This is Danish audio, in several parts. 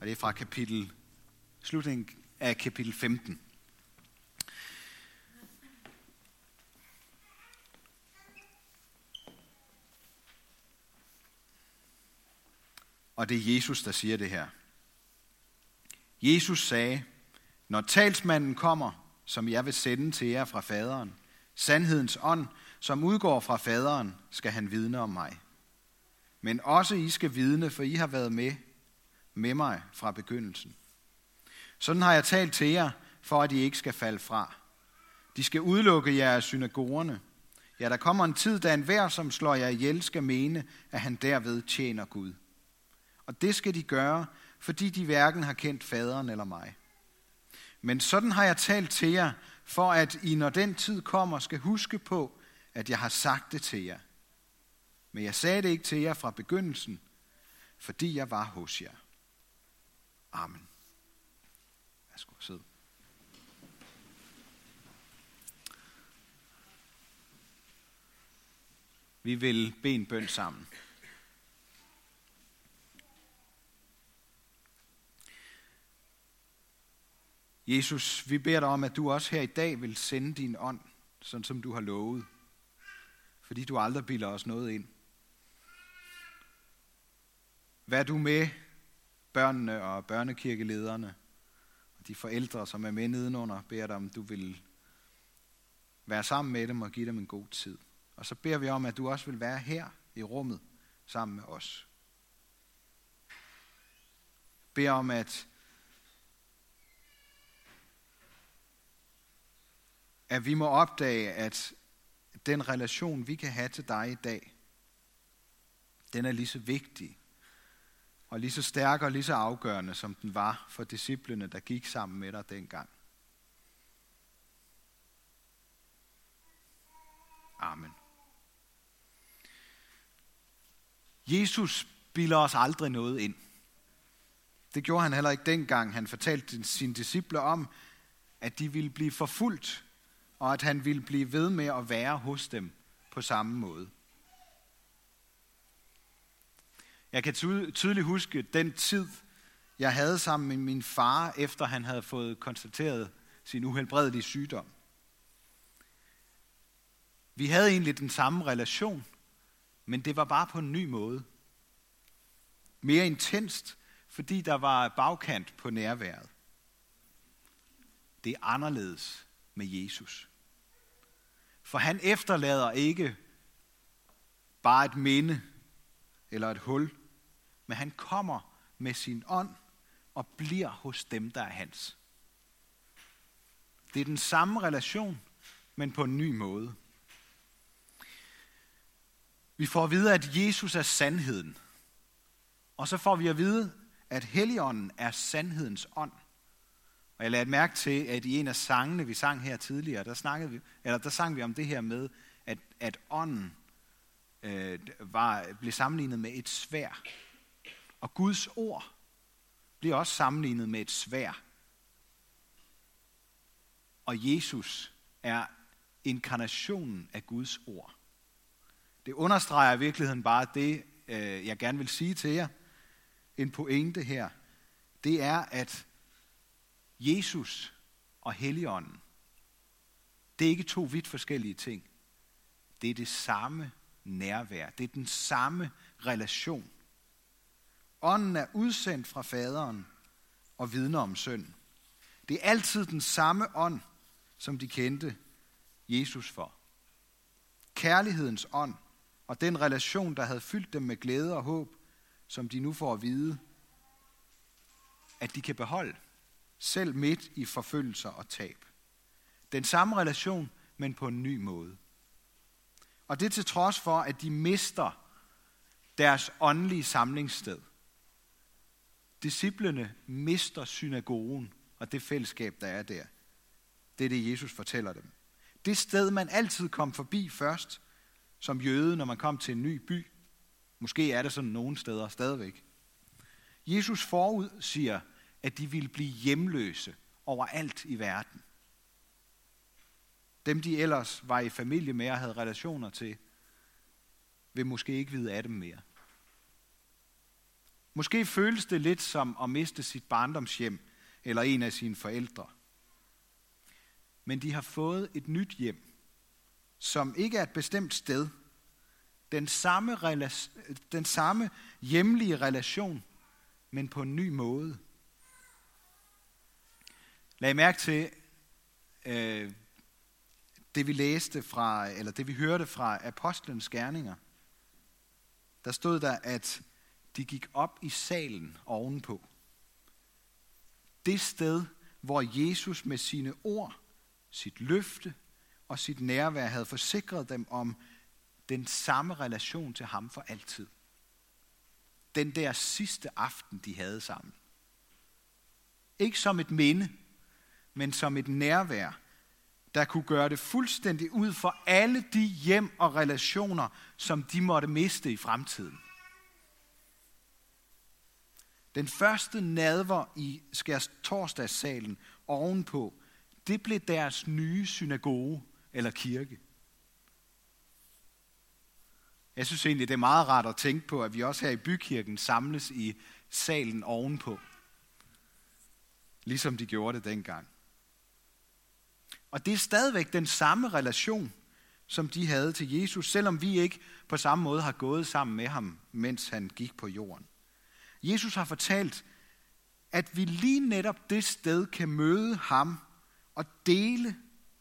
Og det er fra kapitel, slutningen af kapitel 15. Og det er Jesus, der siger det her. Jesus sagde, når talsmanden kommer, som jeg vil sende til jer fra faderen, sandhedens ånd, som udgår fra faderen, skal han vidne om mig. Men også I skal vidne, for I har været med, med mig fra begyndelsen. Sådan har jeg talt til jer, for at I ikke skal falde fra. De skal udelukke jer af synagogerne. Ja, der kommer en tid, da enhver, som slår jer ihjel, skal mene, at han derved tjener Gud. Og det skal de gøre, fordi de hverken har kendt faderen eller mig. Men sådan har jeg talt til jer, for at I, når den tid kommer, skal huske på, at jeg har sagt det til jer. Men jeg sagde det ikke til jer fra begyndelsen, fordi jeg var hos jer. Amen. Værsgo, sid. Vi vil bede en bøn sammen. Jesus, vi beder dig om, at du også her i dag vil sende din ånd, sådan som du har lovet. Fordi du aldrig bilder os noget ind. Vær du med børnene og børnekirkelederne og de forældre, som er med nedenunder, beder dig om, du vil være sammen med dem og give dem en god tid. Og så beder vi om, at du også vil være her i rummet sammen med os. Beder om, at at vi må opdage, at den relation, vi kan have til dig i dag, den er lige så vigtig og lige så stærk og lige så afgørende, som den var for disciplene, der gik sammen med dig dengang. Amen. Jesus bilder os aldrig noget ind. Det gjorde han heller ikke dengang. Han fortalte sine disciple om, at de ville blive forfulgt og at han ville blive ved med at være hos dem på samme måde. Jeg kan tydeligt huske den tid, jeg havde sammen med min far, efter han havde fået konstateret sin uhelbredelige sygdom. Vi havde egentlig den samme relation, men det var bare på en ny måde. Mere intenst, fordi der var bagkant på nærværet. Det er anderledes med Jesus. For han efterlader ikke bare et minde eller et hul, men han kommer med sin ånd og bliver hos dem, der er hans. Det er den samme relation, men på en ny måde. Vi får at vide, at Jesus er sandheden. Og så får vi at vide, at Helligånden er sandhedens ånd. Og jeg lagde mærke til, at i en af sangene, vi sang her tidligere, der, snakkede vi, eller der sang vi om det her med, at, at ånden øh, var, blev sammenlignet med et svær. Og Guds ord bliver også sammenlignet med et svær. Og Jesus er inkarnationen af Guds ord. Det understreger i virkeligheden bare det, øh, jeg gerne vil sige til jer. En pointe her. Det er, at Jesus og Helligånden, det er ikke to vidt forskellige ting. Det er det samme nærvær. Det er den samme relation. Ånden er udsendt fra faderen og vidner om søn. Det er altid den samme ånd, som de kendte Jesus for. Kærlighedens ånd og den relation, der havde fyldt dem med glæde og håb, som de nu får at vide, at de kan beholde selv midt i forfølgelser og tab. Den samme relation, men på en ny måde. Og det til trods for, at de mister deres åndelige samlingssted. Disciplene mister synagogen og det fællesskab, der er der. Det er det, Jesus fortæller dem. Det sted, man altid kom forbi først, som jøde, når man kom til en ny by. Måske er det sådan nogle steder stadigvæk. Jesus forud siger, at de ville blive hjemløse overalt i verden. Dem, de ellers var i familie med og havde relationer til, vil måske ikke vide af dem mere. Måske føles det lidt som at miste sit barndomshjem eller en af sine forældre. Men de har fået et nyt hjem, som ikke er et bestemt sted. Den samme, den samme hjemlige relation, men på en ny måde. Lag mærke til øh, det, vi læste fra, eller det, vi hørte fra Apostlenes Gerninger. Der stod der, at de gik op i salen ovenpå. Det sted, hvor Jesus med sine ord, sit løfte og sit nærvær havde forsikret dem om den samme relation til ham for altid. Den der sidste aften, de havde sammen. Ikke som et minde, men som et nærvær, der kunne gøre det fuldstændig ud for alle de hjem og relationer, som de måtte miste i fremtiden. Den første nadver i Skærs torsdagssalen ovenpå, det blev deres nye synagoge eller kirke. Jeg synes egentlig, det er meget rart at tænke på, at vi også her i bykirken samles i salen ovenpå. Ligesom de gjorde det dengang. Og det er stadigvæk den samme relation, som de havde til Jesus, selvom vi ikke på samme måde har gået sammen med ham, mens han gik på jorden. Jesus har fortalt, at vi lige netop det sted kan møde ham og dele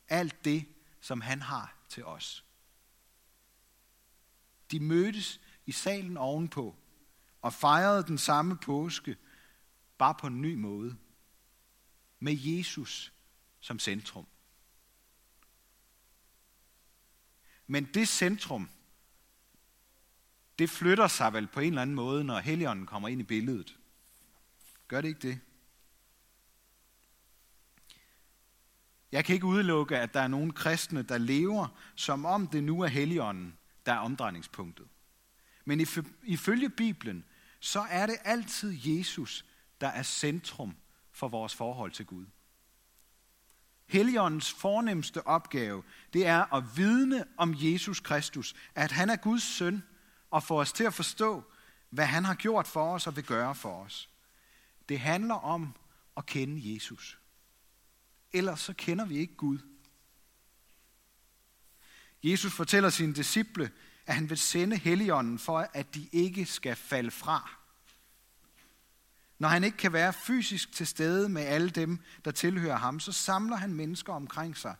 alt det, som han har til os. De mødtes i salen ovenpå og fejrede den samme påske, bare på en ny måde, med Jesus som centrum. Men det centrum, det flytter sig vel på en eller anden måde, når Helligånden kommer ind i billedet. Gør det ikke det? Jeg kan ikke udelukke, at der er nogle kristne, der lever, som om det nu er Helligånden, der er omdrejningspunktet. Men ifølge Bibelen, så er det altid Jesus, der er centrum for vores forhold til Gud. Helligåndens fornemmeste opgave, det er at vidne om Jesus Kristus, at han er Guds søn, og få os til at forstå, hvad han har gjort for os og vil gøre for os. Det handler om at kende Jesus. Ellers så kender vi ikke Gud. Jesus fortæller sine disciple, at han vil sende Helligånden for, at de ikke skal falde fra. Når han ikke kan være fysisk til stede med alle dem, der tilhører ham, så samler han mennesker omkring sig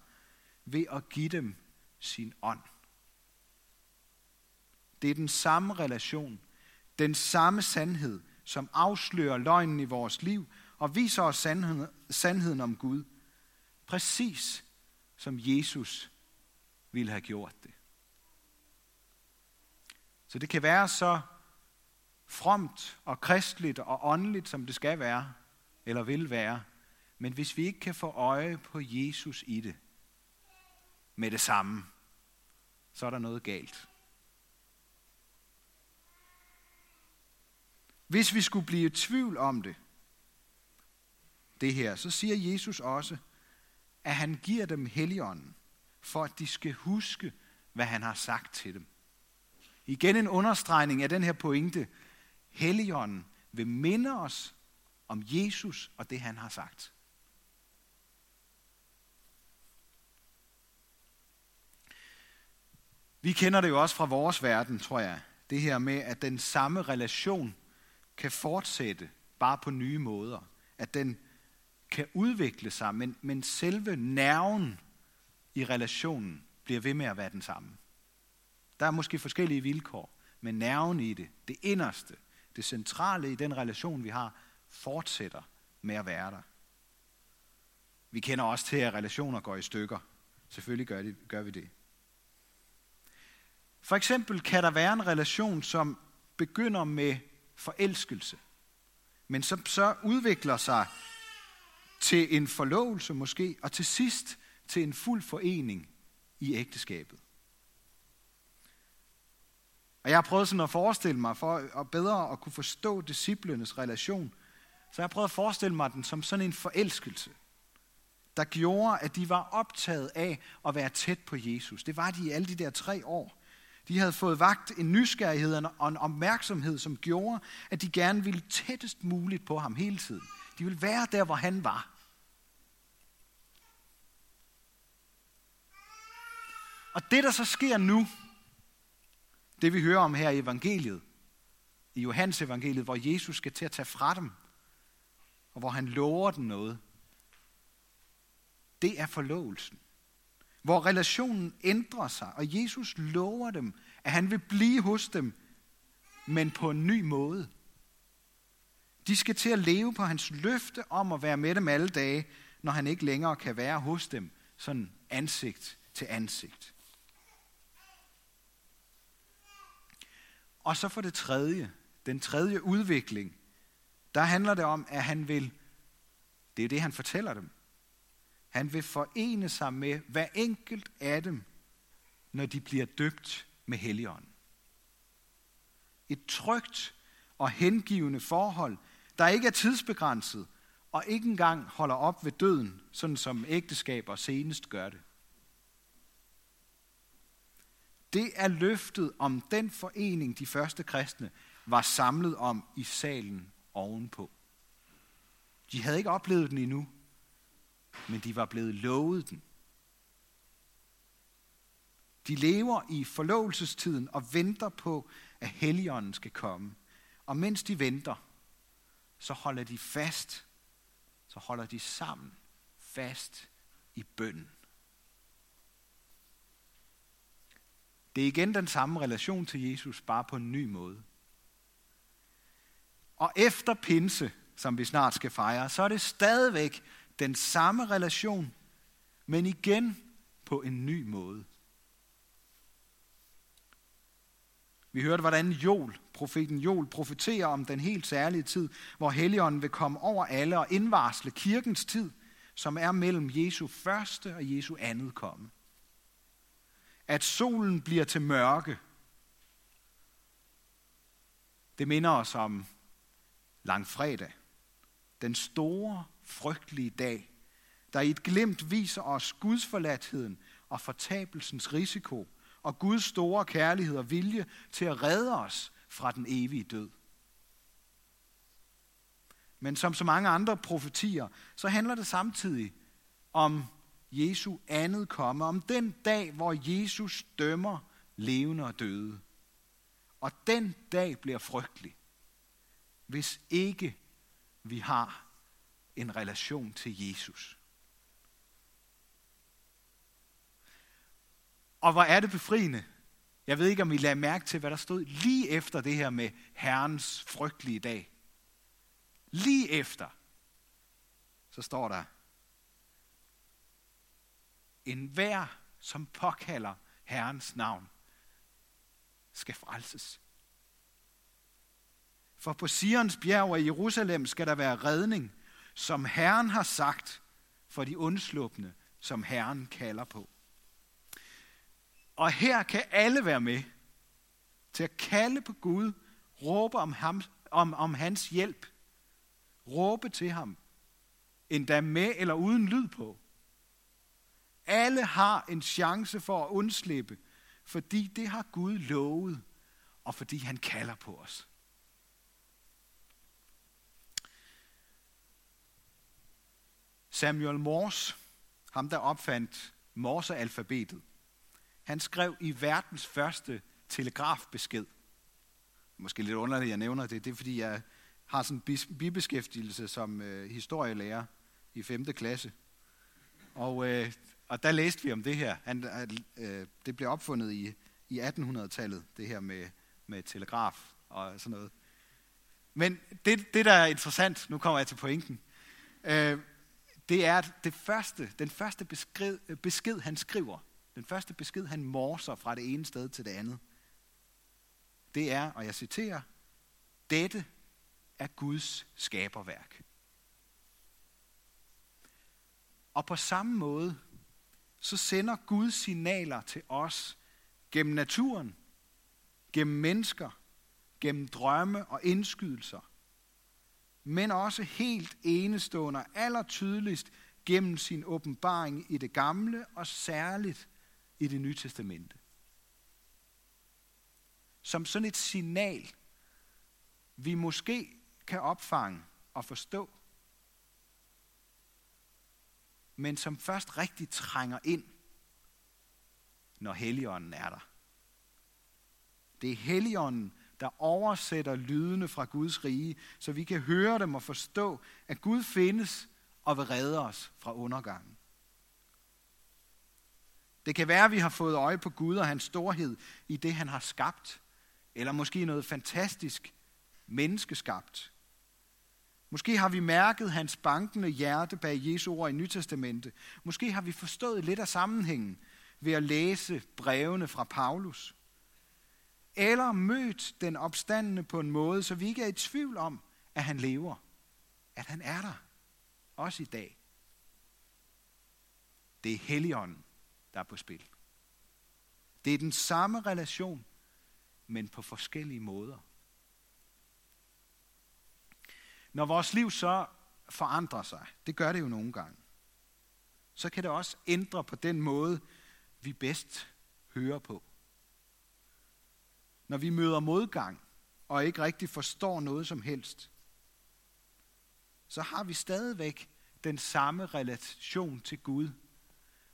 ved at give dem sin ånd. Det er den samme relation, den samme sandhed, som afslører løgnen i vores liv og viser os sandheden, sandheden om Gud. Præcis som Jesus ville have gjort det. Så det kan være så fromt og kristligt og åndeligt, som det skal være, eller vil være. Men hvis vi ikke kan få øje på Jesus i det, med det samme, så er der noget galt. Hvis vi skulle blive i tvivl om det, det her, så siger Jesus også, at han giver dem helligånden, for at de skal huske, hvad han har sagt til dem. Igen en understregning af den her pointe, Helligånden vil minde os om Jesus og det, han har sagt. Vi kender det jo også fra vores verden, tror jeg. Det her med, at den samme relation kan fortsætte bare på nye måder. At den kan udvikle sig, men, men selve nerven i relationen bliver ved med at være den samme. Der er måske forskellige vilkår, men nerven i det, det inderste, det centrale i den relation, vi har, fortsætter med at være der. Vi kender også til, at relationer går i stykker. Selvfølgelig gør, det, gør vi det. For eksempel kan der være en relation, som begynder med forelskelse, men som så udvikler sig til en forlovelse måske, og til sidst til en fuld forening i ægteskabet. Og jeg har prøvet sådan at forestille mig, for at bedre at kunne forstå disciplenes relation, så jeg har prøvet at forestille mig den som sådan en forelskelse, der gjorde, at de var optaget af at være tæt på Jesus. Det var de i alle de der tre år. De havde fået vagt en nysgerrighed og en opmærksomhed, som gjorde, at de gerne ville tættest muligt på ham hele tiden. De ville være der, hvor han var. Og det, der så sker nu, det vi hører om her i evangeliet, i Johannes evangeliet, hvor Jesus skal til at tage fra dem, og hvor han lover dem noget, det er forlovelsen. Hvor relationen ændrer sig, og Jesus lover dem, at han vil blive hos dem, men på en ny måde. De skal til at leve på hans løfte om at være med dem alle dage, når han ikke længere kan være hos dem, sådan ansigt til ansigt. Og så for det tredje, den tredje udvikling, der handler det om, at han vil, det er det, han fortæller dem, han vil forene sig med hver enkelt af dem, når de bliver døbt med Helligånden. Et trygt og hengivende forhold, der ikke er tidsbegrænset og ikke engang holder op ved døden, sådan som ægteskaber senest gør det. Det er løftet om den forening, de første kristne var samlet om i salen ovenpå. De havde ikke oplevet den endnu, men de var blevet lovet den. De lever i forlovelsestiden og venter på, at Helligånden skal komme. Og mens de venter, så holder de fast, så holder de sammen fast i bønden. Det er igen den samme relation til Jesus, bare på en ny måde. Og efter pinse, som vi snart skal fejre, så er det stadigvæk den samme relation, men igen på en ny måde. Vi hørte, hvordan Joel, profeten Joel, profeterer om den helt særlige tid, hvor Helligånden vil komme over alle og indvarsle kirkens tid, som er mellem Jesu første og Jesu andet komme. At solen bliver til mørke, det minder os om langfredag, den store frygtelige dag, der i et glimt viser os Guds forladtheden og fortabelsens risiko, og Guds store kærlighed og vilje til at redde os fra den evige død. Men som så mange andre profetier, så handler det samtidig om Jesu andet komme, om den dag, hvor Jesus dømmer levende og døde. Og den dag bliver frygtelig, hvis ikke vi har en relation til Jesus. Og hvor er det befriende. Jeg ved ikke, om I lagde mærke til, hvad der stod lige efter det her med Herrens frygtelige dag. Lige efter, så står der, en hver, som påkalder Herrens navn, skal frelses. For på Sions bjerg og i Jerusalem skal der være redning, som Herren har sagt for de undslupne, som Herren kalder på. Og her kan alle være med til at kalde på Gud, råbe om, ham, om, om hans hjælp, råbe til ham, endda med eller uden lyd på. Alle har en chance for at undslippe, fordi det har Gud lovet, og fordi han kalder på os. Samuel Morse, ham der opfandt Morse-alfabetet, han skrev i verdens første telegrafbesked. Måske lidt underligt, at jeg nævner det. Det er, fordi jeg har sådan en bibeskæftigelse som øh, historielærer i 5. klasse. Og, øh, og der læste vi om det her. Han, øh, det blev opfundet i, i 1800-tallet, det her med, med telegraf og sådan noget. Men det, det, der er interessant, nu kommer jeg til pointen, øh, det er det første, den første besked, besked, han skriver, den første besked, han morser fra det ene sted til det andet, det er, og jeg citerer, dette er Guds skaberværk. Og på samme måde, så sender Gud signaler til os gennem naturen, gennem mennesker, gennem drømme og indskydelser, men også helt enestående og allertydeligst gennem sin åbenbaring i det gamle og særligt i det nye testamente. som sådan et signal, vi måske kan opfange og forstå, men som først rigtig trænger ind, når Helligånden er der. Det er Helligånden, der oversætter lydene fra Guds rige, så vi kan høre dem og forstå, at Gud findes og vil redde os fra undergangen. Det kan være, at vi har fået øje på Gud og hans storhed i det, han har skabt, eller måske noget fantastisk menneskeskabt. Måske har vi mærket hans bankende hjerte bag Jesu ord i Nytestamentet. Måske har vi forstået lidt af sammenhængen ved at læse brevene fra Paulus. Eller mødt den opstandende på en måde, så vi ikke er i tvivl om, at han lever. At han er der. Også i dag. Det er Helligånden, der er på spil. Det er den samme relation, men på forskellige måder. Når vores liv så forandrer sig, det gør det jo nogle gange, så kan det også ændre på den måde, vi bedst hører på. Når vi møder modgang og ikke rigtig forstår noget som helst, så har vi stadigvæk den samme relation til Gud,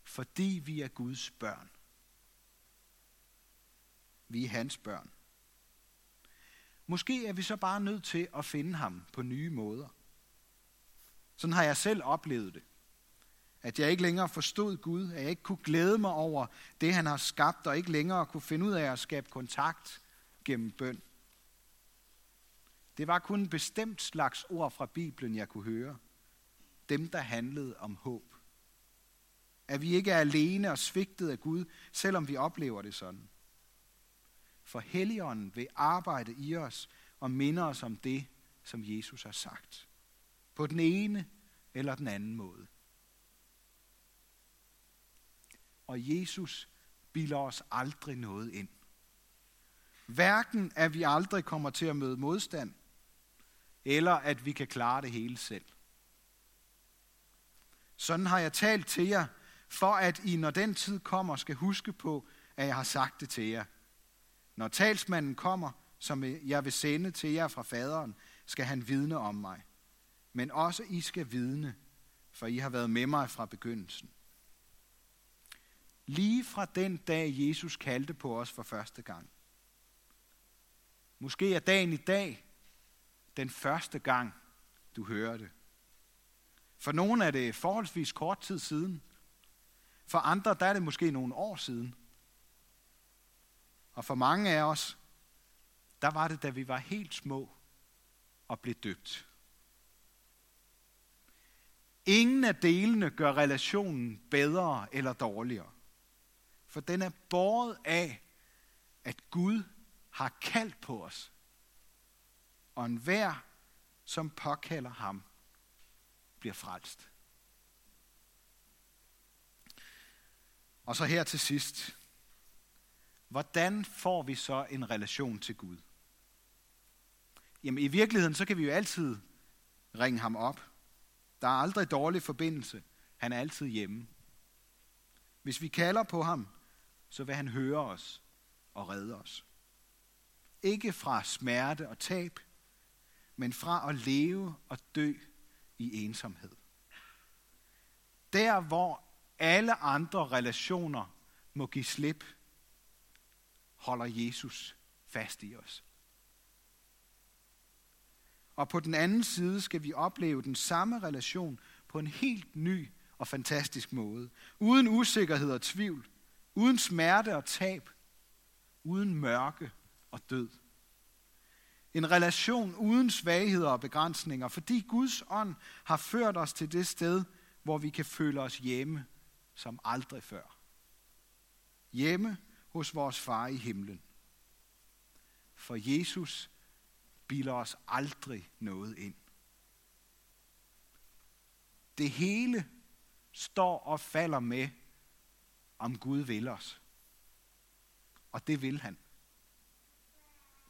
fordi vi er Guds børn. Vi er hans børn. Måske er vi så bare nødt til at finde ham på nye måder. Sådan har jeg selv oplevet det. At jeg ikke længere forstod Gud, at jeg ikke kunne glæde mig over det, han har skabt, og ikke længere kunne finde ud af at skabe kontakt gennem bøn. Det var kun en bestemt slags ord fra Bibelen, jeg kunne høre. Dem, der handlede om håb. At vi ikke er alene og svigtet af Gud, selvom vi oplever det sådan. For Helligånden vil arbejde i os og minde os om det, som Jesus har sagt. På den ene eller den anden måde. Og Jesus bilder os aldrig noget ind. Hverken at vi aldrig kommer til at møde modstand, eller at vi kan klare det hele selv. Sådan har jeg talt til jer, for at I, når den tid kommer, skal huske på, at jeg har sagt det til jer. Når talsmanden kommer, som jeg vil sende til jer fra faderen, skal han vidne om mig. Men også I skal vidne, for I har været med mig fra begyndelsen. Lige fra den dag, Jesus kaldte på os for første gang. Måske er dagen i dag den første gang, du hører det. For nogle er det forholdsvis kort tid siden. For andre der er det måske nogle år siden. Og for mange af os, der var det, da vi var helt små og blev døbt. Ingen af delene gør relationen bedre eller dårligere. For den er båret af, at Gud har kaldt på os. Og enhver, som påkalder ham, bliver frelst. Og så her til sidst. Hvordan får vi så en relation til Gud? Jamen i virkeligheden, så kan vi jo altid ringe ham op. Der er aldrig dårlig forbindelse. Han er altid hjemme. Hvis vi kalder på ham, så vil han høre os og redde os. Ikke fra smerte og tab, men fra at leve og dø i ensomhed. Der, hvor alle andre relationer må give slip, holder Jesus fast i os. Og på den anden side skal vi opleve den samme relation på en helt ny og fantastisk måde. Uden usikkerhed og tvivl. Uden smerte og tab. Uden mørke og død. En relation uden svagheder og begrænsninger, fordi Guds ånd har ført os til det sted, hvor vi kan føle os hjemme som aldrig før. Hjemme hos vores far i himlen. For Jesus bilder os aldrig noget ind. Det hele står og falder med, om Gud vil os. Og det vil han.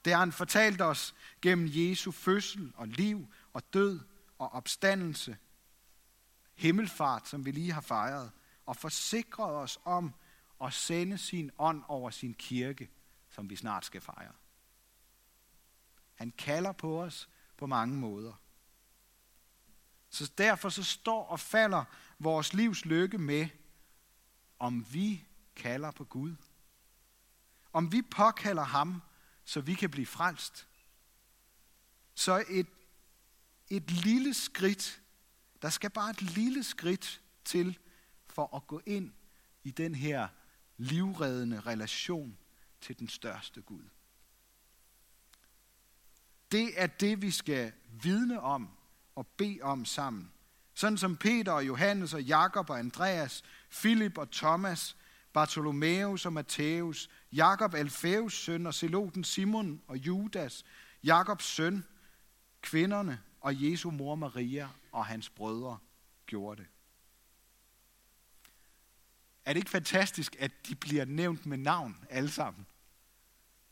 Det har han fortalt os gennem Jesu fødsel og liv og død og opstandelse, himmelfart, som vi lige har fejret, og forsikret os om at sende sin ånd over sin kirke, som vi snart skal fejre. Han kalder på os på mange måder. Så derfor så står og falder vores livs lykke med, om vi kalder på Gud. Om vi påkalder ham, så vi kan blive frelst. Så et, et lille skridt, der skal bare et lille skridt til for at gå ind i den her livreddende relation til den største Gud. Det er det, vi skal vidne om og bede om sammen. Sådan som Peter og Johannes og Jakob og Andreas, Philip og Thomas, Bartholomeus og Matthæus, Jakob Alfæus søn og Seloten Simon og Judas, Jakobs søn, kvinderne og Jesu mor Maria og hans brødre gjorde det. Er det ikke fantastisk, at de bliver nævnt med navn alle sammen?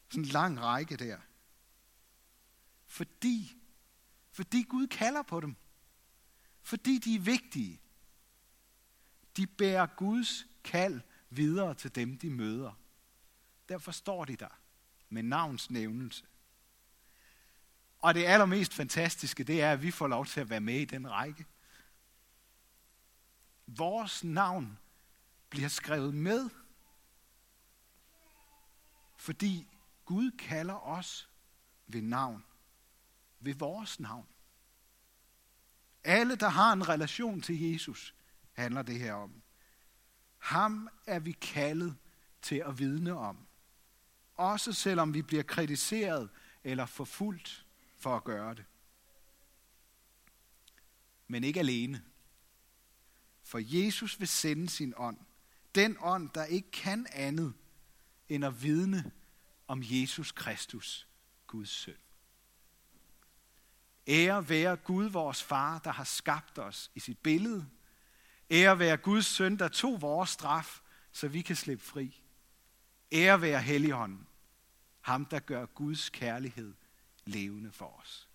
Sådan en lang række der. Fordi, fordi Gud kalder på dem. Fordi de er vigtige. De bærer Guds kald videre til dem, de møder. Derfor står de der med navnsnævnelse. Og det allermest fantastiske, det er, at vi får lov til at være med i den række. Vores navn bliver skrevet med, fordi Gud kalder os ved navn, ved vores navn. Alle, der har en relation til Jesus, handler det her om. Ham er vi kaldet til at vidne om. Også selvom vi bliver kritiseret eller forfulgt for at gøre det. Men ikke alene. For Jesus vil sende sin ånd. Den ånd, der ikke kan andet end at vidne om Jesus Kristus, Guds søn. Ære være Gud, vores far, der har skabt os i sit billede. Ære være Guds søn, der tog vores straf, så vi kan slippe fri. Ære være Helligånden, ham der gør Guds kærlighed levende for os.